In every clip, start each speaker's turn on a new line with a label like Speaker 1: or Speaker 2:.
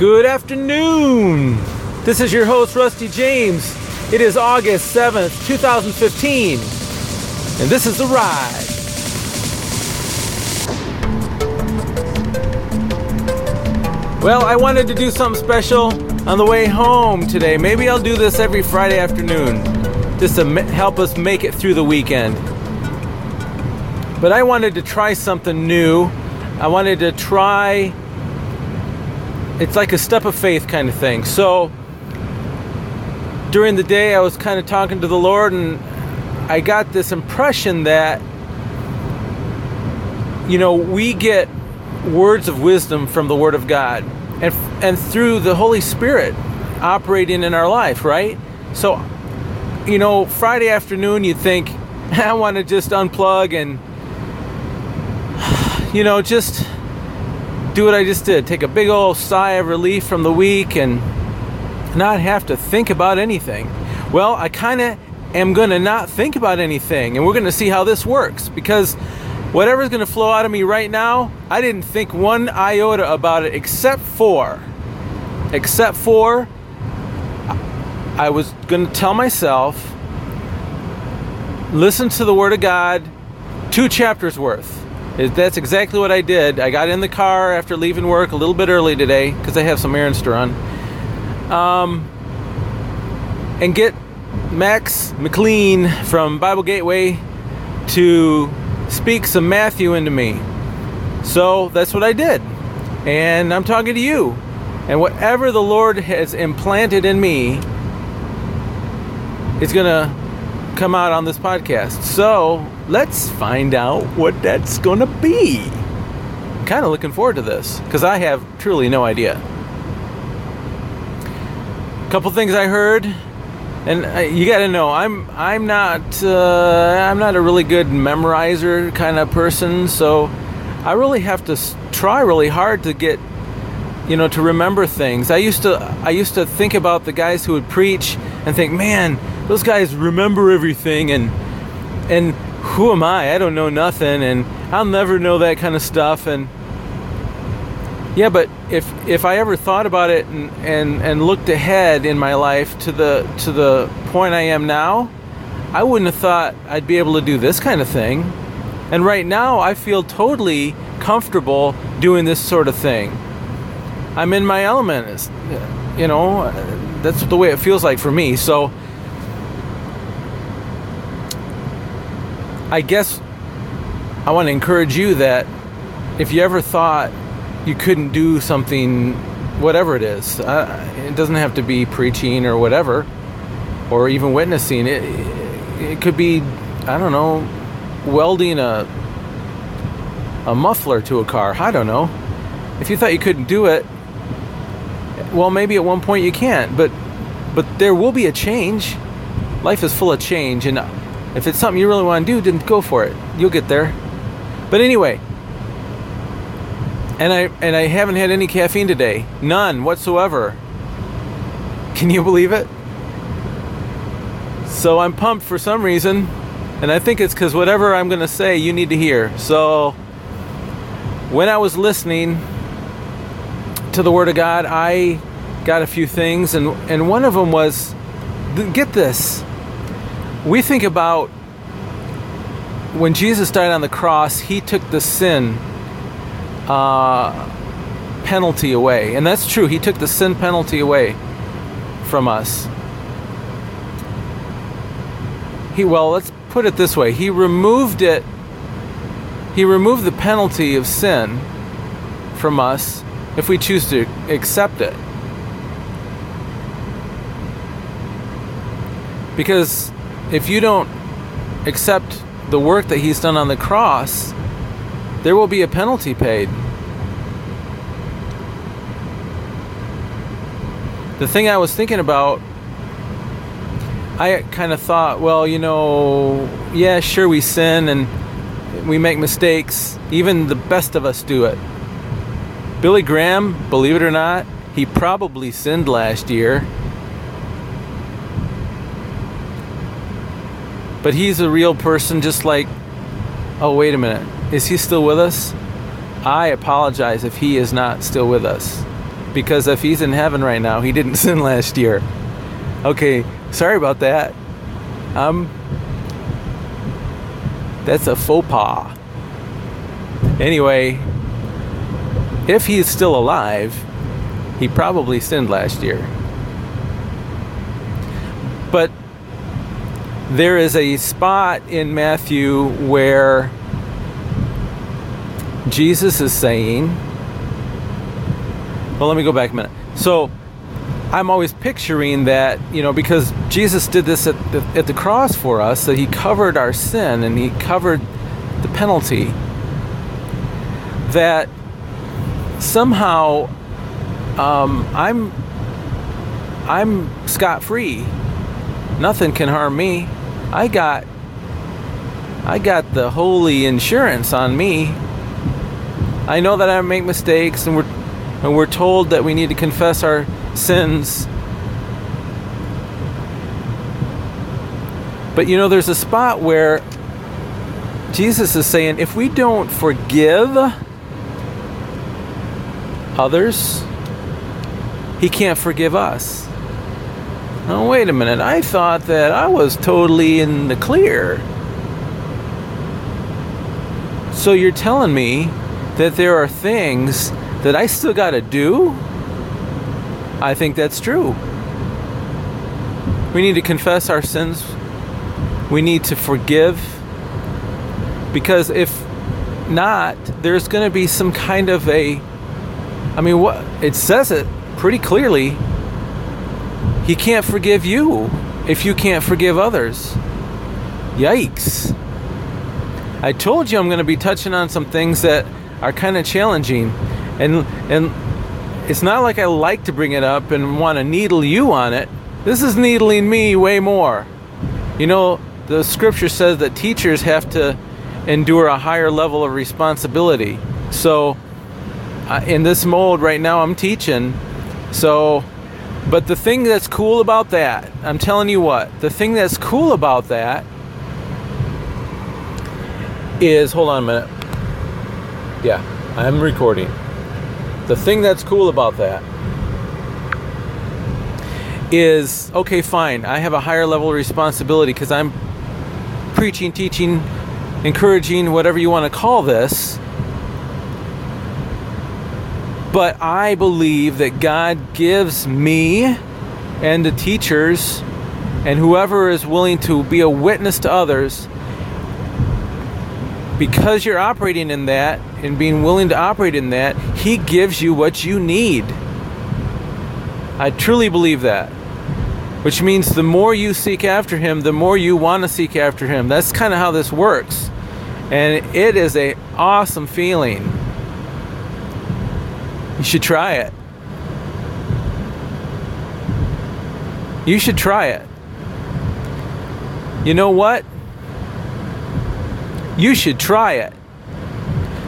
Speaker 1: Good afternoon. This is your host, Rusty James. It is August 7th, 2015, and this is The Ride. Well, I wanted to do something special on the way home today. Maybe I'll do this every Friday afternoon just to help us make it through the weekend. But I wanted to try something new. I wanted to try it's like a step of faith kind of thing. So during the day, I was kind of talking to the Lord, and I got this impression that, you know, we get words of wisdom from the Word of God and, and through the Holy Spirit operating in our life, right? So, you know, Friday afternoon, you think, I want to just unplug and, you know, just do what I just did. Take a big old sigh of relief from the week and not have to think about anything. Well, I kind of am going to not think about anything, and we're going to see how this works because whatever's going to flow out of me right now, I didn't think one iota about it except for, except for, I was going to tell myself, listen to the Word of God, two chapters worth that's exactly what I did. I got in the car after leaving work a little bit early today because I have some errands to run. Um, and get Max McLean from Bible Gateway to speak some Matthew into me. So that's what I did. And I'm talking to you. And whatever the Lord has implanted in me is going to come out on this podcast. So let's find out what that's to be. Kind of looking forward to this because I have truly no idea. A couple things I heard, and uh, you got to know I'm I'm not uh, I'm not a really good memorizer kind of person, so I really have to try really hard to get you know to remember things. I used to I used to think about the guys who would preach and think, man, those guys remember everything and and who am I? I don't know nothing and I'll never know that kind of stuff and yeah, but if if I ever thought about it and, and, and looked ahead in my life to the to the point I am now, I wouldn't have thought I'd be able to do this kind of thing. And right now I feel totally comfortable doing this sort of thing. I'm in my element. You know, that's the way it feels like for me. So I guess I want to encourage you that if you ever thought you couldn't do something, whatever it is, uh, it doesn't have to be preaching or whatever, or even witnessing. It, it could be, I don't know, welding a a muffler to a car. I don't know. If you thought you couldn't do it, well, maybe at one point you can't, but but there will be a change. Life is full of change, and if it's something you really want to do, then go for it. You'll get there. But anyway, and I and I haven't had any caffeine today. None whatsoever. Can you believe it? So I'm pumped for some reason, and I think it's cuz whatever I'm going to say you need to hear. So when I was listening to the word of God, I got a few things and and one of them was get this we think about when Jesus died on the cross, he took the sin uh, penalty away. And that's true. He took the sin penalty away from us. He, well, let's put it this way He removed it, He removed the penalty of sin from us if we choose to accept it. Because if you don't accept the work that he's done on the cross, there will be a penalty paid. The thing I was thinking about, I kind of thought, well, you know, yeah, sure, we sin and we make mistakes. Even the best of us do it. Billy Graham, believe it or not, he probably sinned last year But he's a real person, just like, oh, wait a minute. Is he still with us? I apologize if he is not still with us. because if he's in heaven right now, he didn't sin last year. Okay, sorry about that. Um, that's a faux pas. Anyway, if he is still alive, he probably sinned last year. There is a spot in Matthew where Jesus is saying, well, let me go back a minute. So, I'm always picturing that, you know, because Jesus did this at the, at the cross for us, that He covered our sin and He covered the penalty. That somehow um, I'm I'm scot free. Nothing can harm me. I got I got the holy insurance on me. I know that I make mistakes, and we're and we're told that we need to confess our sins. But you know, there's a spot where Jesus is saying if we don't forgive others, He can't forgive us. Oh, wait a minute. I thought that I was totally in the clear. So you're telling me that there are things that I still got to do? I think that's true. We need to confess our sins. We need to forgive. Because if not, there's going to be some kind of a. I mean, what it says it pretty clearly. He can't forgive you if you can't forgive others. Yikes. I told you I'm going to be touching on some things that are kind of challenging. And and it's not like I like to bring it up and want to needle you on it. This is needling me way more. You know, the scripture says that teachers have to endure a higher level of responsibility. So, uh, in this mold right now, I'm teaching. So, but the thing that's cool about that, I'm telling you what, the thing that's cool about that is hold on a minute. Yeah, I'm recording. The thing that's cool about that is okay, fine. I have a higher level of responsibility because I'm preaching, teaching, encouraging, whatever you want to call this. But I believe that God gives me and the teachers and whoever is willing to be a witness to others because you're operating in that and being willing to operate in that, He gives you what you need. I truly believe that. Which means the more you seek after Him, the more you want to seek after Him. That's kind of how this works. And it is a awesome feeling. You should try it. You should try it. You know what? you should try it.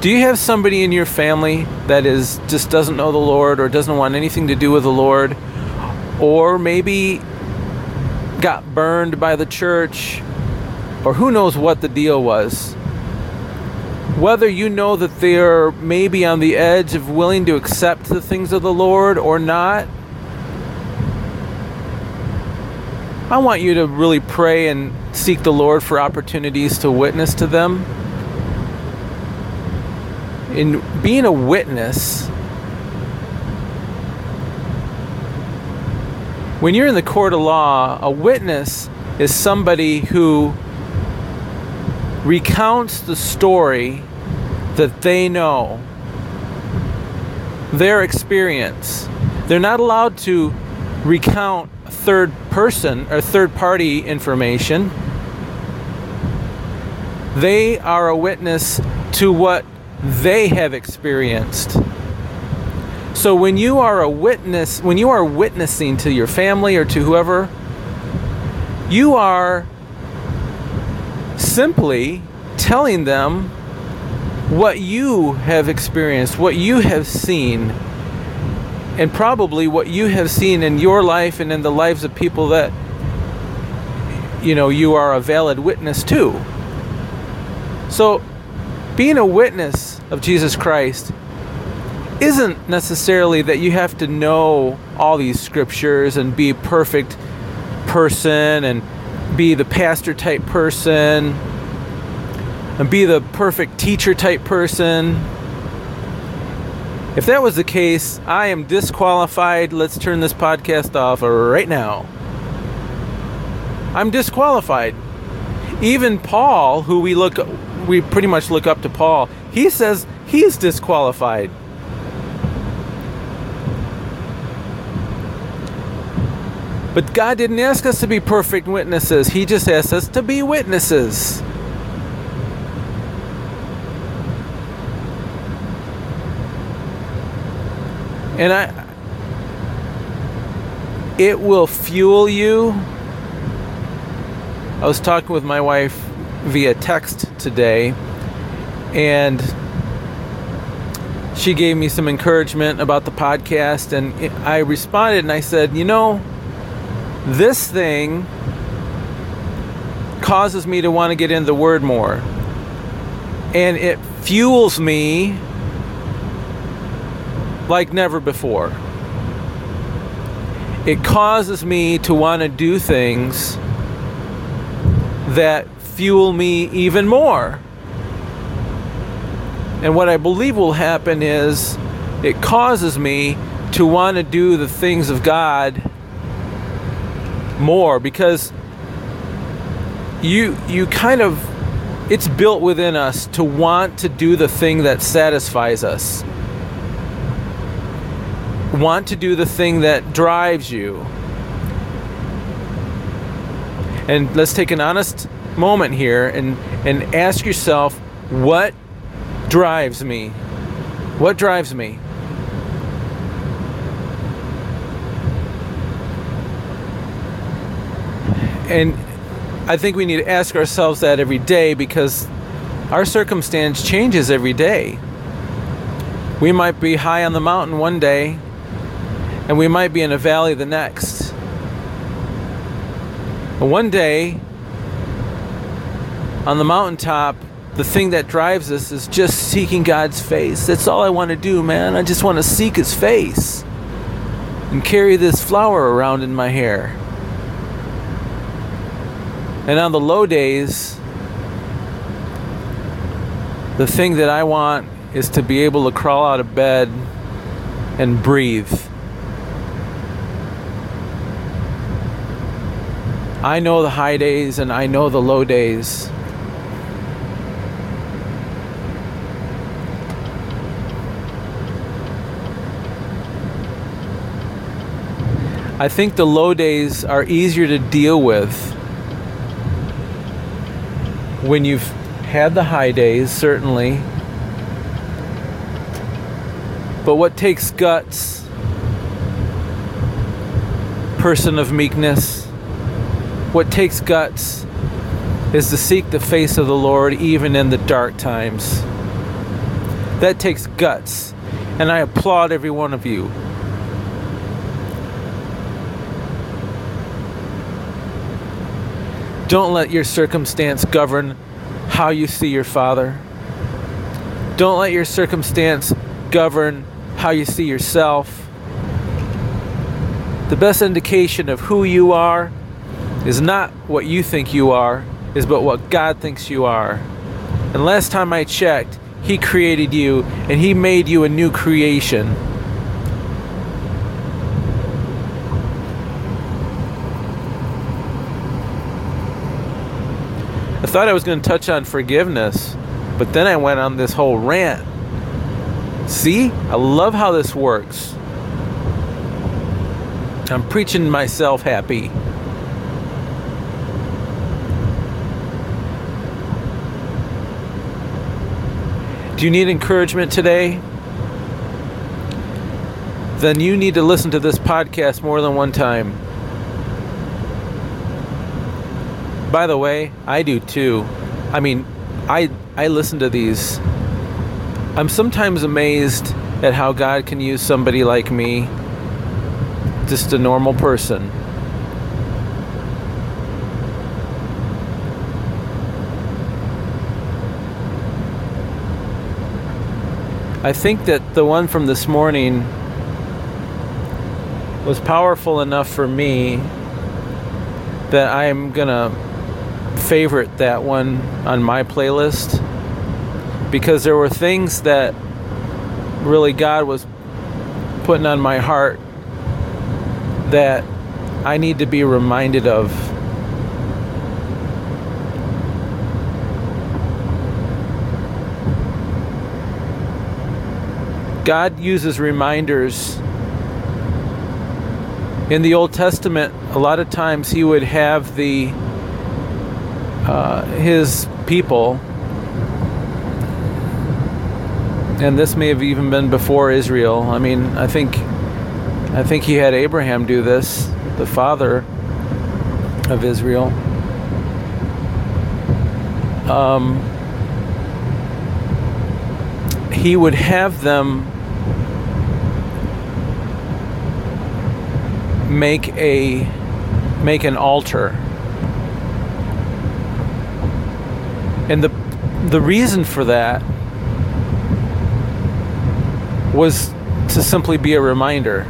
Speaker 1: Do you have somebody in your family that is just doesn't know the Lord or doesn't want anything to do with the Lord or maybe got burned by the church or who knows what the deal was? Whether you know that they're maybe on the edge of willing to accept the things of the Lord or not, I want you to really pray and seek the Lord for opportunities to witness to them. In being a witness, when you're in the court of law, a witness is somebody who recounts the story that they know, their experience. They're not allowed to recount third person or third party information. They are a witness to what they have experienced. So when you are a witness, when you are witnessing to your family or to whoever, you are simply telling them what you have experienced, what you have seen, and probably what you have seen in your life and in the lives of people that you know you are a valid witness to. So being a witness of Jesus Christ isn't necessarily that you have to know all these scriptures and be a perfect person and be the pastor type person and be the perfect teacher type person. If that was the case, I am disqualified. Let's turn this podcast off right now. I'm disqualified. Even Paul, who we look we pretty much look up to Paul, he says he's disqualified. But God didn't ask us to be perfect witnesses. He just asked us to be witnesses. And I it will fuel you. I was talking with my wife via text today and she gave me some encouragement about the podcast and I responded and I said, "You know, this thing causes me to want to get into the word more. And it fuels me like never before. It causes me to want to do things that fuel me even more. And what I believe will happen is it causes me to want to do the things of God more because you you kind of it's built within us to want to do the thing that satisfies us. Want to do the thing that drives you. And let's take an honest moment here and and ask yourself what drives me? What drives me and I think we need to ask ourselves that every day because our circumstance changes every day. We might be high on the mountain one day, and we might be in a valley the next. But one day, on the mountaintop, the thing that drives us is just seeking God's face. That's all I want to do, man. I just want to seek His face and carry this flower around in my hair. And on the low days, the thing that I want is to be able to crawl out of bed and breathe. I know the high days and I know the low days. I think the low days are easier to deal with when you've had the high days, certainly. But what takes guts, person of meekness, what takes guts is to seek the face of the Lord even in the dark times. That takes guts, and I applaud every one of you. Don't let your circumstance govern how you see your Father. Don't let your circumstance govern how you see yourself. The best indication of who you are is not what you think you are, is but what God thinks you are. And last time I checked, He created you and He made you a new creation. Thought I was going to touch on forgiveness, but then I went on this whole rant. See? I love how this works. I'm preaching myself happy. Do you need encouragement today? Then you need to listen to this podcast more than one time. By the way, I do too. I mean, I I listen to these. I'm sometimes amazed at how God can use somebody like me, just a normal person. I think that the one from this morning was powerful enough for me that I'm gonna favorite that one on my playlist because there were things that really God was putting on my heart that I need to be reminded of. God uses reminders. In the Old Testament, a lot of times He would have the uh, His people, and this may have even been before Israel. I mean, I think I think He had Abraham do this, the father of Israel. Um, he would have them make a make an altar. And the the reason for that was to simply be a reminder.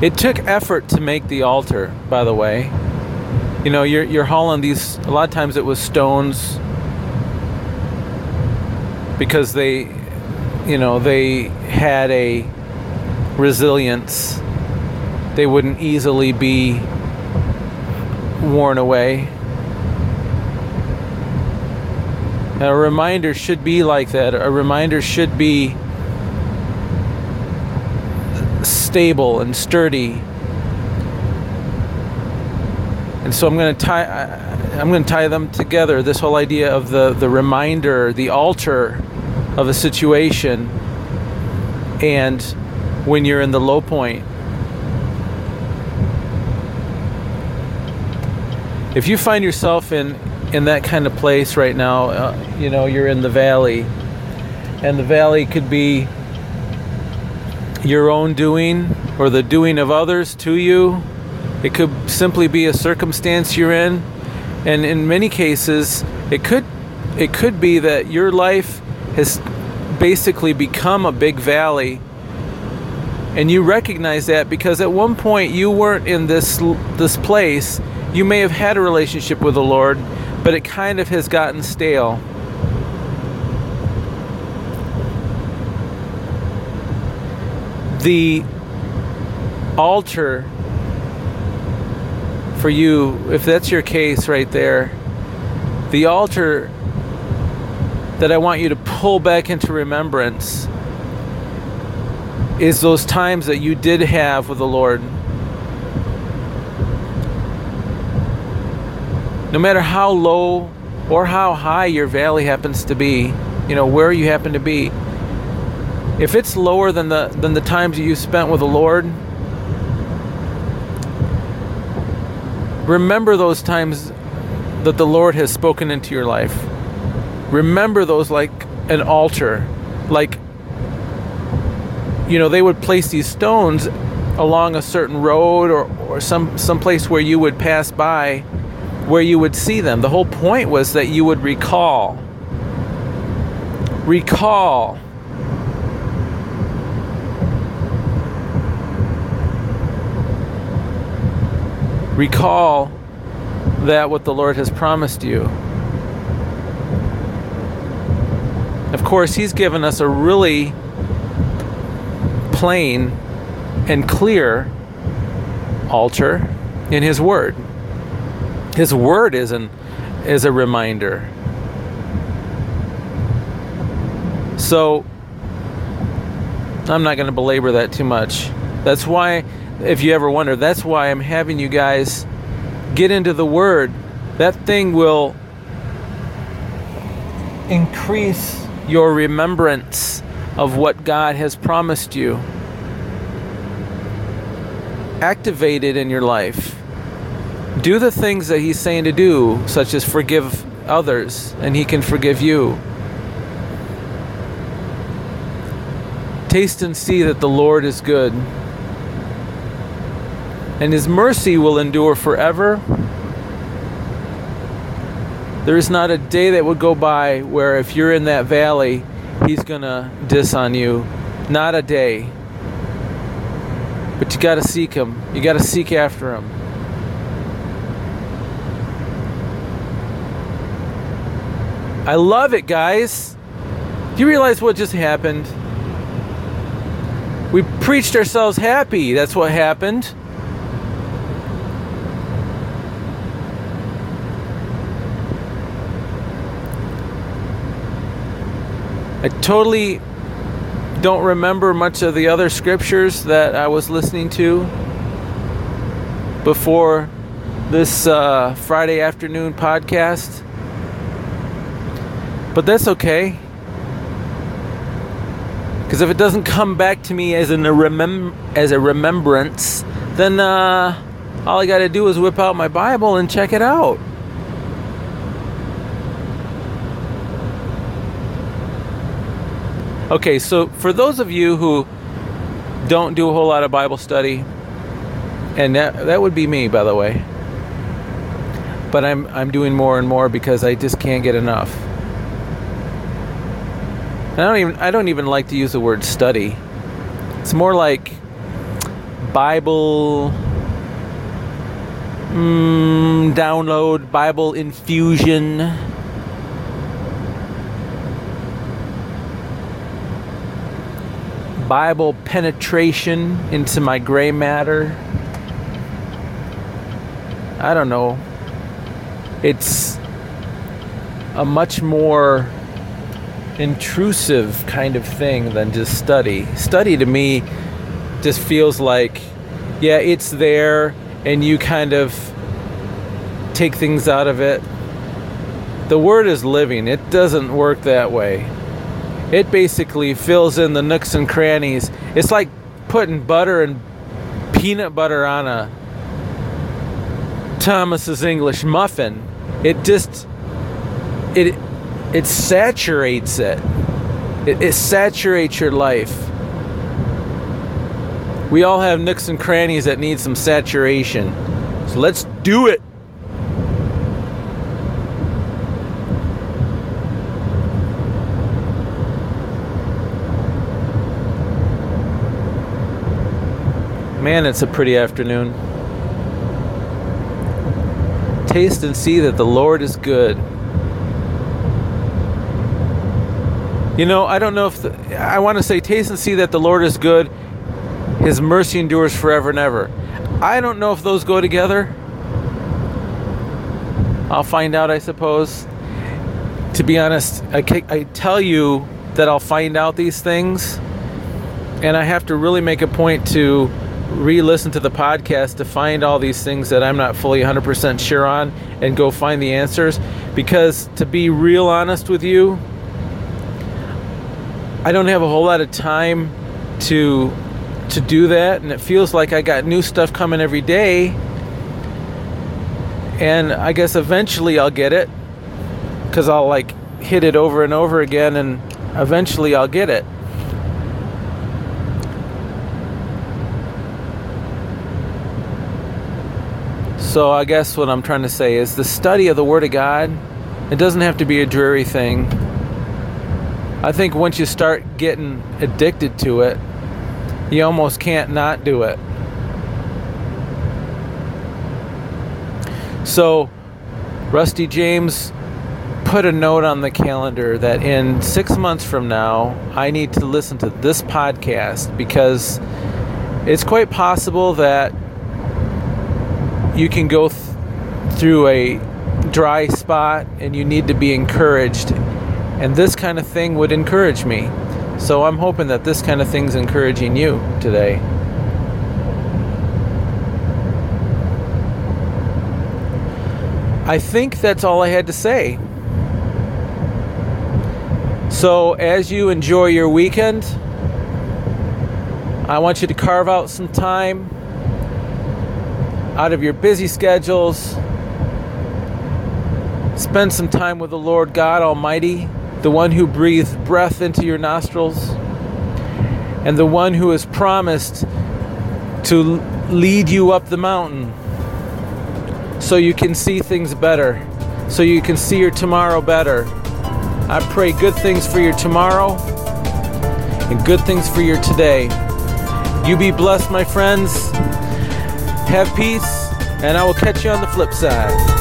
Speaker 1: It took effort to make the altar, by the way. You know, you're you're hauling these a lot of times it was stones because they you know, they had a resilience. They wouldn't easily be worn away. A reminder should be like that. A reminder should be stable and sturdy. And so I'm going to tie I'm going to tie them together. This whole idea of the the reminder, the altar of a situation and when you're in the low point. If you find yourself in in that kind of place right now, uh, you know, you're in the valley and the valley could be your own doing or the doing of others to you. It could simply be a circumstance you're in. And in many cases, it could it could be that your life has basically become a big valley and you recognize that because at one point you weren't in this this place you may have had a relationship with the lord but it kind of has gotten stale the altar for you if that's your case right there the altar that I want you to pull back into remembrance is those times that you did have with the Lord. No matter how low or how high your valley happens to be, you know, where you happen to be, if it's lower than the than the times you spent with the Lord, remember those times that the Lord has spoken into your life remember those like an altar. Like, you know, they would place these stones along a certain road or, or some, some place where you would pass by where you would see them. The whole point was that you would recall. Recall. Recall that what the Lord has promised you. Of course, he's given us a really plain and clear altar in his word. His word is an is a reminder. So I'm not going to belabor that too much. That's why if you ever wonder, that's why I'm having you guys get into the word. That thing will increase your remembrance of what God has promised you. Activate it in your life. Do the things that He's saying to do, such as forgive others, and He can forgive you. Taste and see that the Lord is good, and His mercy will endure forever. There's not a day that would go by where if you're in that valley, he's going to diss on you. Not a day. But you got to seek him. You got to seek after him. I love it, guys. Do you realize what just happened? We preached ourselves happy. That's what happened. I totally don't remember much of the other scriptures that I was listening to before this uh, Friday afternoon podcast. But that's okay. Because if it doesn't come back to me as, a, remem- as a remembrance, then uh, all I got to do is whip out my Bible and check it out. Okay, so for those of you who don't do a whole lot of Bible study, and that that would be me, by the way. But I'm I'm doing more and more because I just can't get enough. I don't even I don't even like to use the word study. It's more like Bible mm, download, Bible infusion. Bible penetration into my gray matter. I don't know. It's a much more intrusive kind of thing than just study. Study to me just feels like, yeah, it's there and you kind of take things out of it. The word is living, it doesn't work that way it basically fills in the nooks and crannies. It's like putting butter and peanut butter on a Thomas's English muffin. It just it it saturates it. It, it saturates your life. We all have nooks and crannies that need some saturation. So let's do it. Man, it's a pretty afternoon. Taste and see that the Lord is good. You know, I don't know if the, I want to say taste and see that the Lord is good. His mercy endures forever and ever. I don't know if those go together. I'll find out, I suppose. To be honest, I, I tell you that I'll find out these things, and I have to really make a point to re listen to the podcast to find all these things that I'm not fully 100% sure on and go find the answers. Because to be real honest with you, I don't have a whole lot of time to to do that and it feels like I got new stuff coming every day and I guess eventually I'll get it cuz I'll like hit it over and over again and eventually I'll get it So I guess what I'm trying to say is the study of the Word of God, it doesn't have to be a dreary thing. I think once you start getting addicted to it, you almost can't not do it. So, Rusty James put a note on the calendar that in six months from now, I need to listen to this podcast because it's quite possible that you can go th- through a dry spot and you need to be encouraged. And this kind of thing would encourage me. So I'm hoping that this kind of thing's encouraging you today. I think that's all I had to say. So, as you enjoy your weekend, I want you to carve out some time out of your busy schedules. Spend some time with the Lord God Almighty, the one who breathed breath into your nostrils, and the one who has promised to lead you up the mountain so you can see things better, so you can see your tomorrow better. I pray good things for your tomorrow and good things for your today. You be blessed, my friends. Have peace, and I will catch you on the flip side.